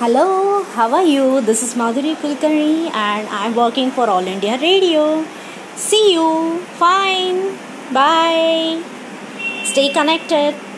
Hello, how are you? This is Madhuri Kulkarni and I'm working for All India Radio. See you. Fine. Bye. Stay connected.